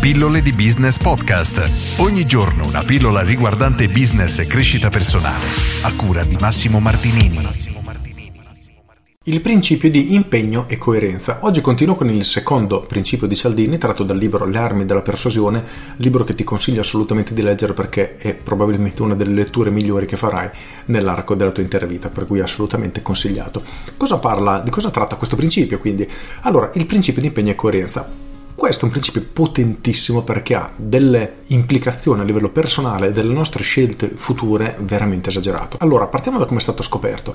Pillole di Business Podcast. Ogni giorno una pillola riguardante business e crescita personale. A cura di Massimo Martinini. Il principio di impegno e coerenza. Oggi continuo con il secondo principio di Cialdini, tratto dal libro Le armi della persuasione, libro che ti consiglio assolutamente di leggere perché è probabilmente una delle letture migliori che farai nell'arco della tua intera vita, per cui assolutamente consigliato. Cosa parla, di cosa tratta questo principio quindi? Allora, il principio di impegno e coerenza. Questo è un principio potentissimo perché ha delle implicazioni a livello personale delle nostre scelte future veramente esagerato. Allora, partiamo da come è stato scoperto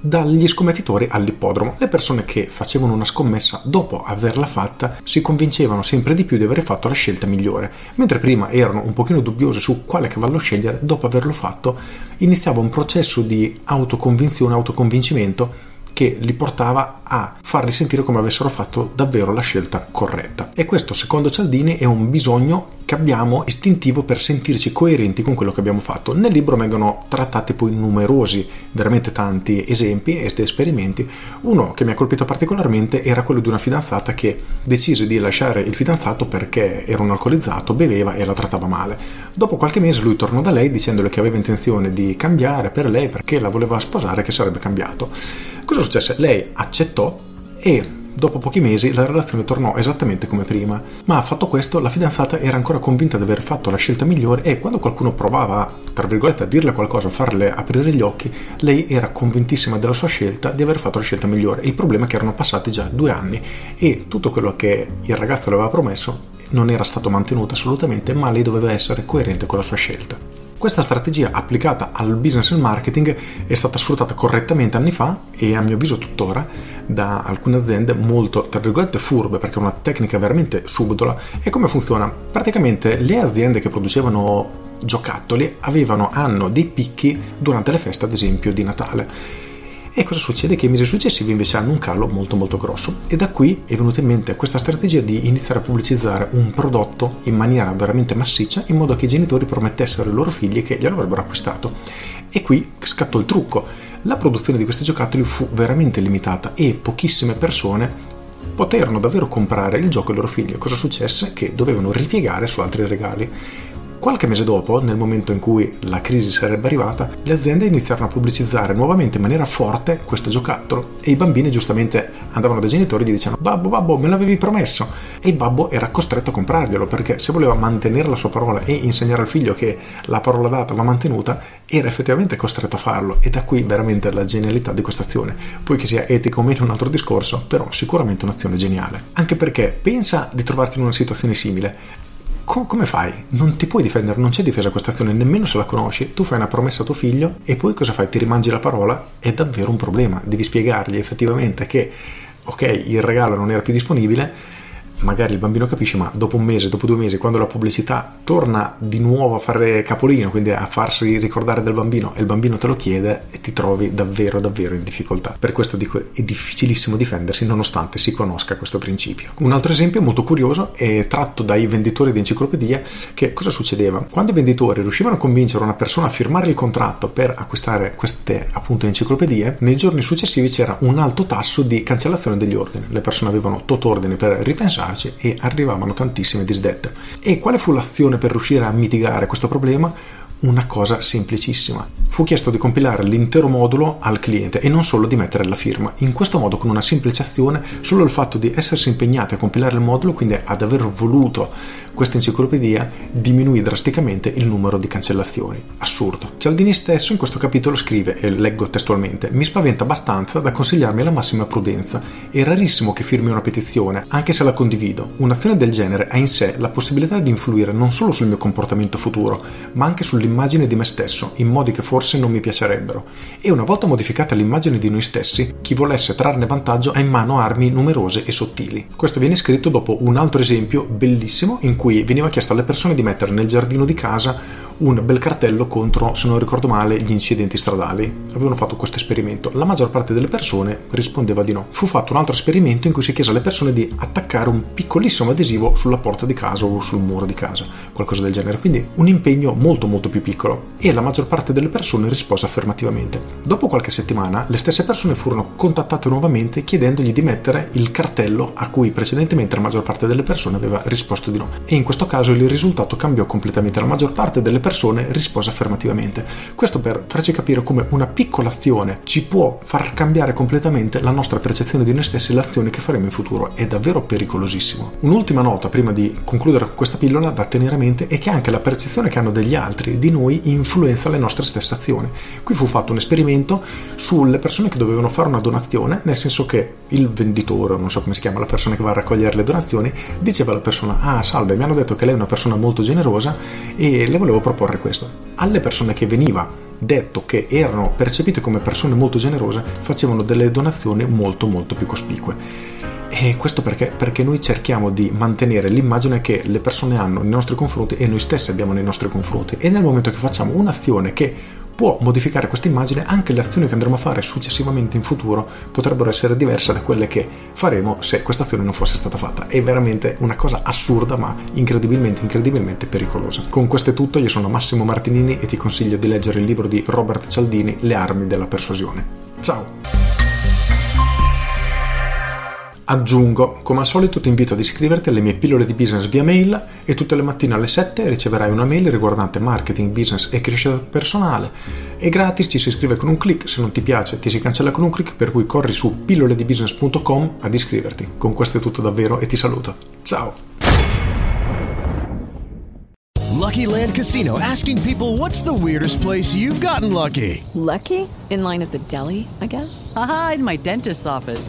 dagli scommettitori all'ippodromo. Le persone che facevano una scommessa dopo averla fatta si convincevano sempre di più di aver fatto la scelta migliore, mentre prima erano un pochino dubbiose su quale cavallo scegliere, dopo averlo fatto iniziava un processo di autoconvinzione, autoconvincimento che li portava a farli sentire come avessero fatto davvero la scelta corretta. E questo, secondo Cialdini, è un bisogno che abbiamo istintivo per sentirci coerenti con quello che abbiamo fatto. Nel libro vengono trattati poi numerosi, veramente tanti esempi ed esperimenti. Uno che mi ha colpito particolarmente era quello di una fidanzata che decise di lasciare il fidanzato perché era un alcolizzato, beveva e la trattava male. Dopo qualche mese lui tornò da lei dicendole che aveva intenzione di cambiare per lei perché la voleva sposare che sarebbe cambiato. Cosa successe? Lei accettò e dopo pochi mesi la relazione tornò esattamente come prima, ma fatto questo la fidanzata era ancora convinta di aver fatto la scelta migliore e quando qualcuno provava, tra virgolette, a dirle qualcosa, a farle aprire gli occhi, lei era convintissima della sua scelta di aver fatto la scelta migliore. Il problema è che erano passati già due anni e tutto quello che il ragazzo le aveva promesso non era stato mantenuto assolutamente, ma lei doveva essere coerente con la sua scelta. Questa strategia applicata al business and marketing è stata sfruttata correttamente anni fa e a mio avviso tuttora da alcune aziende molto, tra virgolette, furbe perché è una tecnica veramente subdola. E come funziona? Praticamente le aziende che producevano giocattoli avevano, hanno dei picchi durante le feste ad esempio di Natale e cosa succede? Che i mesi successivi invece hanno un calo molto molto grosso e da qui è venuta in mente questa strategia di iniziare a pubblicizzare un prodotto in maniera veramente massiccia in modo che i genitori promettessero ai loro figli che glielo avrebbero acquistato. E qui scattò il trucco. La produzione di questi giocattoli fu veramente limitata e pochissime persone poterono davvero comprare il gioco ai loro figli. Cosa successe? Che dovevano ripiegare su altri regali. Qualche mese dopo, nel momento in cui la crisi sarebbe arrivata, le aziende iniziarono a pubblicizzare nuovamente in maniera forte questo giocattolo e i bambini giustamente andavano dai genitori e gli dicevano babbo babbo me l'avevi promesso. E il babbo era costretto a comprarglielo perché se voleva mantenere la sua parola e insegnare al figlio che la parola data va mantenuta era effettivamente costretto a farlo. E da qui veramente la genialità di questa azione. Poi che sia etica o meno un altro discorso però sicuramente un'azione geniale. Anche perché pensa di trovarti in una situazione simile Co- come fai? Non ti puoi difendere, non c'è difesa questa azione, nemmeno se la conosci. Tu fai una promessa a tuo figlio e poi cosa fai? Ti rimangi la parola? È davvero un problema. Devi spiegargli effettivamente che, ok, il regalo non era più disponibile, magari il bambino capisce, ma dopo un mese, dopo due mesi, quando la pubblicità torna di nuovo a fare capolino, quindi a farsi ricordare del bambino, e il bambino te lo chiede e ti trovi davvero, davvero in difficoltà. Per questo dico, è difficilissimo difendersi nonostante si conosca questo principio. Un altro esempio molto curioso è tratto dai venditori di enciclopedie, che cosa succedeva? Quando i venditori riuscivano a convincere una persona a firmare il contratto per acquistare queste appunto enciclopedie, nei giorni successivi c'era un alto tasso di cancellazione degli ordini. Le persone avevano tot ordini per ripensare efficace e arrivavano tantissime disdette. E quale fu l'azione per riuscire a mitigare questo problema? Una cosa semplicissima. Fu chiesto di compilare l'intero modulo al cliente e non solo di mettere la firma. In questo modo, con una semplice azione, solo il fatto di essersi impegnati a compilare il modulo, quindi ad aver voluto questa enciclopedia, diminuì drasticamente il numero di cancellazioni. Assurdo. Cialdini stesso in questo capitolo scrive, e leggo testualmente, mi spaventa abbastanza da consigliarmi la massima prudenza. È rarissimo che firmi una petizione, anche se la condivido. Un'azione del genere ha in sé la possibilità di influire non solo sul mio comportamento futuro, ma anche sull'immagine di me stesso, in modi che forse non mi piacerebbero. E una volta modificata l'immagine di noi stessi, chi volesse trarne vantaggio ha in mano armi numerose e sottili. Questo viene scritto dopo un altro esempio bellissimo in cui veniva chiesto alle persone di mettere nel giardino di casa un bel cartello contro, se non ricordo male, gli incidenti stradali. Avevano fatto questo esperimento. La maggior parte delle persone rispondeva di no. Fu fatto un altro esperimento in cui si chiese alle persone di attaccare un piccolissimo adesivo sulla porta di casa o sul muro di casa, qualcosa del genere. Quindi un impegno molto molto più piccolo. E la maggior parte delle persone rispose affermativamente. Dopo qualche settimana, le stesse persone furono contattate nuovamente chiedendogli di mettere il cartello a cui precedentemente la maggior parte delle persone aveva risposto di no. E in questo caso il risultato cambiò completamente. La maggior parte delle persone rispose affermativamente. Questo per farci capire come una piccola azione ci può far cambiare completamente la nostra percezione di noi stessi e l'azione che faremo in futuro. È davvero pericolosissimo. Un'ultima nota prima di concludere questa pillola da tenere a mente è che anche la percezione che hanno degli altri di noi influenza le nostre stesse azioni. Qui fu fatto un esperimento sulle persone che dovevano fare una donazione, nel senso che il venditore, non so come si chiama, la persona che va a raccogliere le donazioni, diceva alla persona: Ah, salve, mi hanno detto che lei è una persona molto generosa e le volevo proporre questo. Alle persone che veniva detto che erano percepite come persone molto generose, facevano delle donazioni molto molto più cospicue. E questo perché? Perché noi cerchiamo di mantenere l'immagine che le persone hanno nei nostri confronti e noi stessi abbiamo nei nostri confronti. E nel momento che facciamo un'azione che può modificare questa immagine, anche le azioni che andremo a fare successivamente in futuro potrebbero essere diverse da quelle che faremo se questa azione non fosse stata fatta. È veramente una cosa assurda ma incredibilmente, incredibilmente pericolosa. Con questo è tutto, io sono Massimo Martinini e ti consiglio di leggere il libro di Robert Cialdini, Le armi della persuasione. Ciao! Aggiungo, come al solito ti invito ad iscriverti alle mie pillole di business via mail e tutte le mattine alle 7 riceverai una mail riguardante marketing, business e crescita personale. È gratis, ci si iscrive con un clic, se non ti piace ti si cancella con un clic, per cui corri su pilloledibusiness.com ad iscriverti. Con questo è tutto davvero e ti saluto. Ciao! Lucky Land Casino asking people what's the weirdest place you've gotten lucky? Lucky? In line at the deli, I guess? Aha, in my dentist's office.